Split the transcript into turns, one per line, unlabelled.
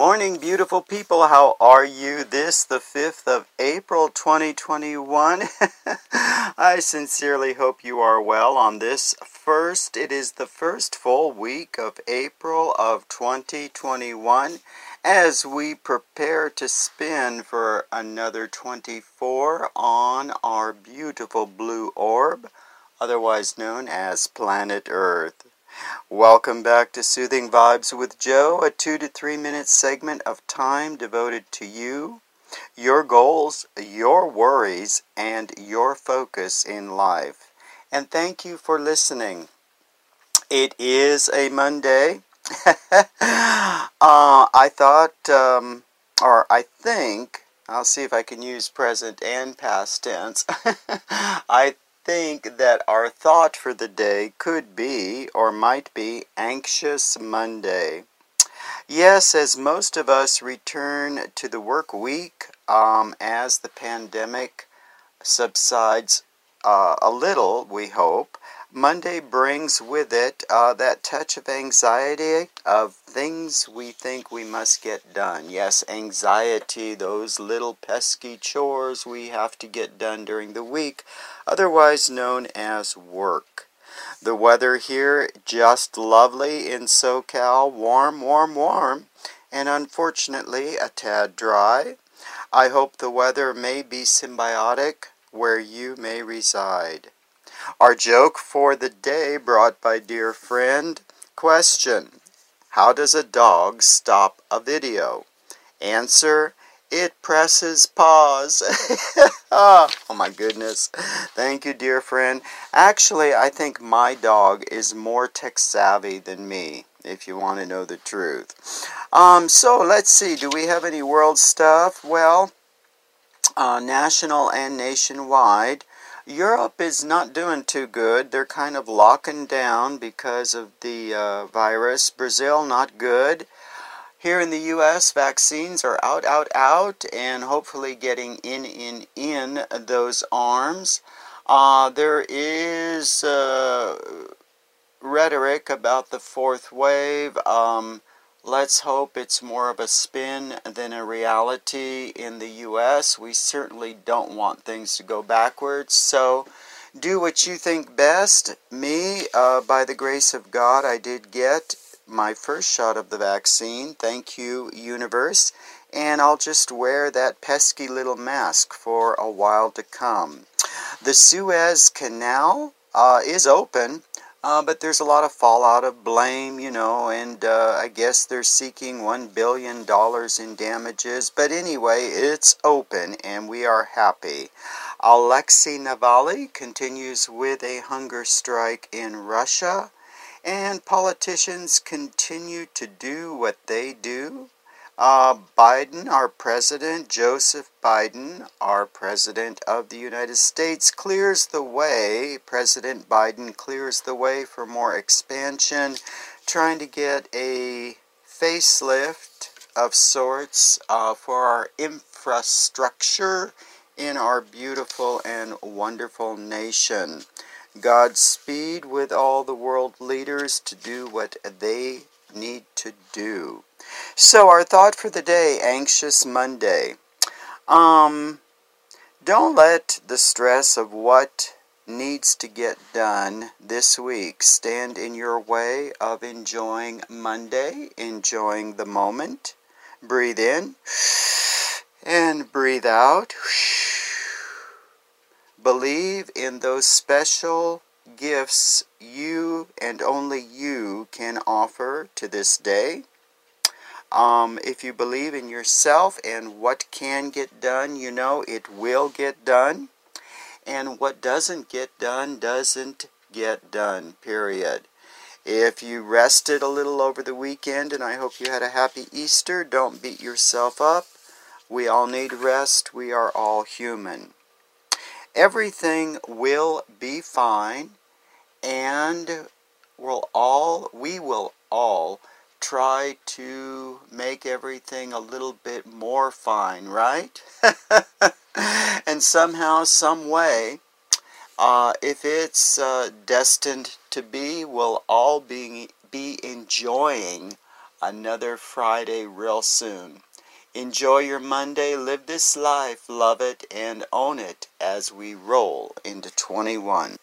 Morning, beautiful people. How are you this, the 5th of April 2021? I sincerely hope you are well on this first. It is the first full week of April of 2021 as we prepare to spin for another 24 on our beautiful blue orb, otherwise known as planet Earth. Welcome back to Soothing Vibes with Joe, a two to three minute segment of time devoted to you, your goals, your worries, and your focus in life. And thank you for listening. It is a Monday. uh, I thought, um, or I think, I'll see if I can use present and past tense. I think that our thought for the day could be, or might be, Anxious Monday. Yes, as most of us return to the work week um, as the pandemic subsides uh, a little, we hope, Monday brings with it uh, that touch of anxiety of things we think we must get done. Yes, anxiety, those little pesky chores we have to get done during the week, otherwise known as work. The weather here just lovely in SoCal, warm, warm, warm, and unfortunately a tad dry. I hope the weather may be symbiotic where you may reside. Our joke for the day brought by dear friend. Question How does a dog stop a video? Answer It presses pause. oh my goodness. Thank you, dear friend. Actually, I think my dog is more tech savvy than me if you want to know the truth. Um, so let's see. Do we have any world stuff? Well, uh, national and nationwide. Europe is not doing too good. They're kind of locking down because of the uh, virus. Brazil, not good. Here in the U.S., vaccines are out, out, out, and hopefully getting in, in, in those arms. Uh, there is uh, rhetoric about the fourth wave. Um, Let's hope it's more of a spin than a reality in the US. We certainly don't want things to go backwards. So do what you think best. Me, uh, by the grace of God, I did get my first shot of the vaccine. Thank you, universe. And I'll just wear that pesky little mask for a while to come. The Suez Canal uh, is open. Uh, but there's a lot of fallout of blame, you know, and uh, I guess they're seeking $1 billion in damages. But anyway, it's open and we are happy. Alexei Navalny continues with a hunger strike in Russia, and politicians continue to do what they do. Uh, Biden, our president, Joseph Biden, our president of the United States, clears the way. President Biden clears the way for more expansion, trying to get a facelift of sorts uh, for our infrastructure in our beautiful and wonderful nation. Godspeed with all the world leaders to do what they need to do. So, our thought for the day Anxious Monday. Um, don't let the stress of what needs to get done this week stand in your way of enjoying Monday, enjoying the moment. Breathe in and breathe out. Believe in those special gifts you and only you can offer to this day. Um, if you believe in yourself and what can get done, you know it will get done. And what doesn't get done doesn't get done, period. If you rested a little over the weekend and I hope you had a happy Easter, don't beat yourself up. We all need rest. We are all human. Everything will be fine and we'll all we will all try to make everything a little bit more fine, right? and somehow, some way, uh, if it's uh, destined to be, we'll all be, be enjoying another Friday real soon. Enjoy your Monday, live this life, love it, and own it as we roll into 21.